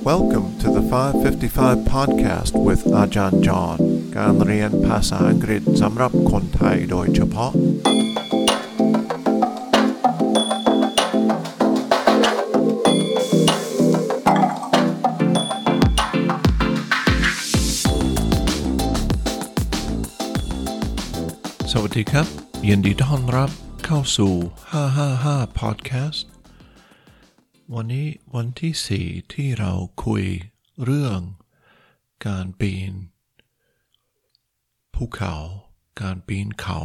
Welcome to the 555 podcast with Ajahn John การเรียนภาษาอังกฤษสำหรับคนไทยโดยเฉพาะ สวัสดีครับ ยินดีต้อนรับเข้าสู่ 555 podcast วันนี้วันที่สี่ที่เราคุยเรื่องการปีนภูเขา การปีนเขา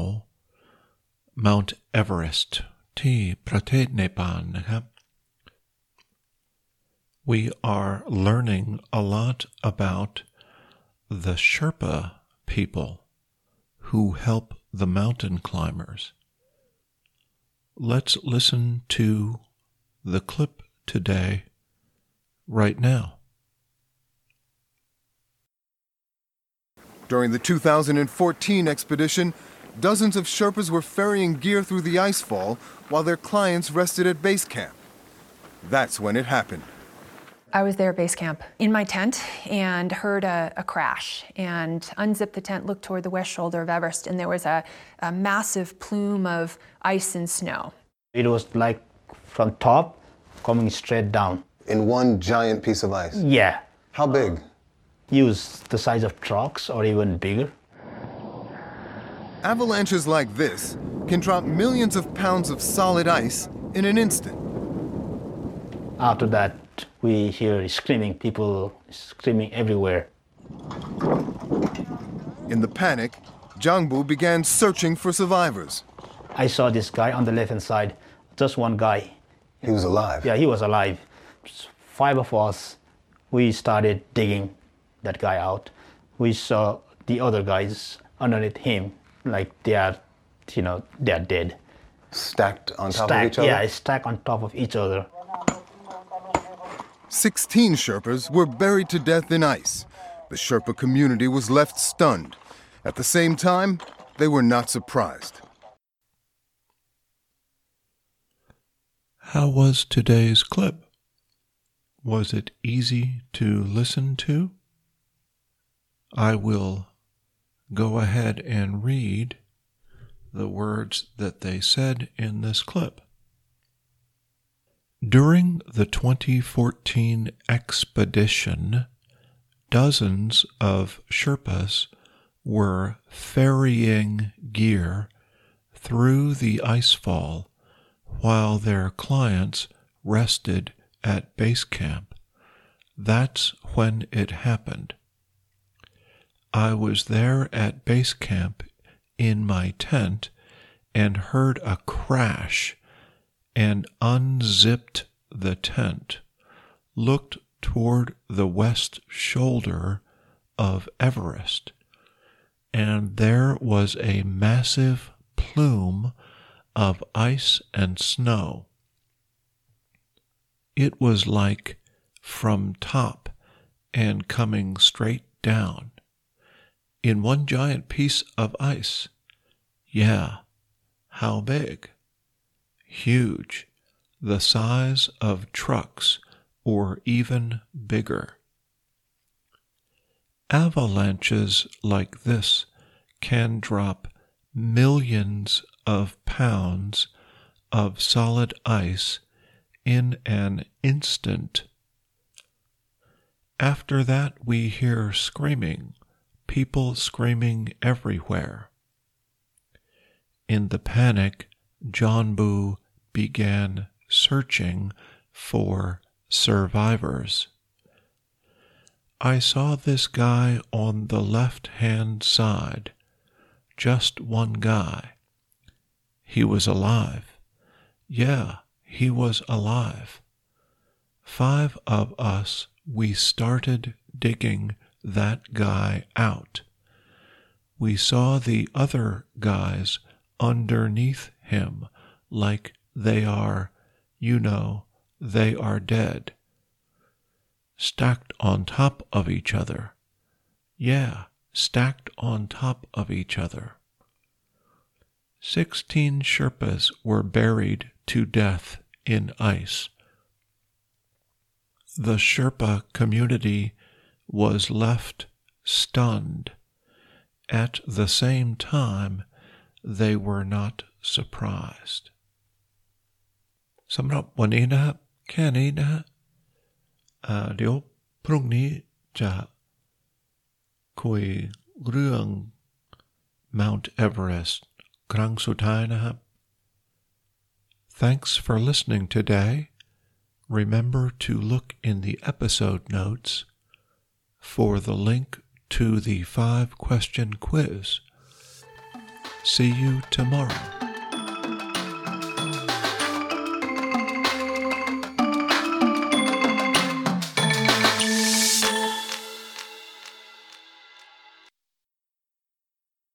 Mount Everest ที่ประเทศเนปาลนะครับ We are learning a lot about the Sherpa people who help the mountain climbers. Let's listen to the clip today, right now. During the 2014 expedition, dozens of Sherpas were ferrying gear through the icefall while their clients rested at base camp. That's when it happened. I was there at base camp in my tent and heard a, a crash and unzipped the tent, looked toward the west shoulder of Everest, and there was a, a massive plume of ice and snow. It was like from top coming straight down. in one giant piece of ice. Yeah, How big? use the size of trucks or even bigger. Avalanches like this can drop millions of pounds of solid ice in an instant. After that, we hear screaming, people screaming everywhere. In the panic, Jangbu began searching for survivors. I saw this guy on the left hand side, just one guy. He was alive. Yeah, he was alive. Five of us, we started digging that guy out. We saw the other guys underneath him, like they are, you know, they are dead. Stacked on top of Stacked, each other. yeah, stacked on top of each other. 16 Sherpas were buried to death in ice. The Sherpa community was left stunned. At the same time, they were not surprised. How was today's clip? Was it easy to listen to? I will go ahead and read the words that they said in this clip. During the 2014 expedition, dozens of Sherpas were ferrying gear through the icefall while their clients rested at base camp. That's when it happened. I was there at base camp in my tent and heard a crash and unzipped the tent, looked toward the west shoulder of Everest, and there was a massive plume of ice and snow. It was like from top and coming straight down in one giant piece of ice. Yeah, how big? Huge, the size of trucks or even bigger. Avalanches like this can drop millions of pounds of solid ice in an instant. After that, we hear screaming, people screaming everywhere. In the panic, Jangbu began searching for survivors. I saw this guy on the left hand side, just one guy. He was alive. Yeah, he was alive. Five of us, we started digging that guy out. We saw the other guys underneath him like they are, you know, they are dead. Stacked on top of each other. Yeah, stacked on top of each other. Sixteen Sherpas were buried to death in ice. the Sherpa community was left stunned. At the same time, they were not surprised. สำหรับวันนี้นะครับ แค่นี้นะฮะอ่าเดี๋ยวพรุ่งนี้จะคุยเรื่อง Mount Everest ครั้งสุดท้ายนะครับ Thanks for listening today. Remember to look in the episode notes for the link to the five question quiz. See you tomorrow.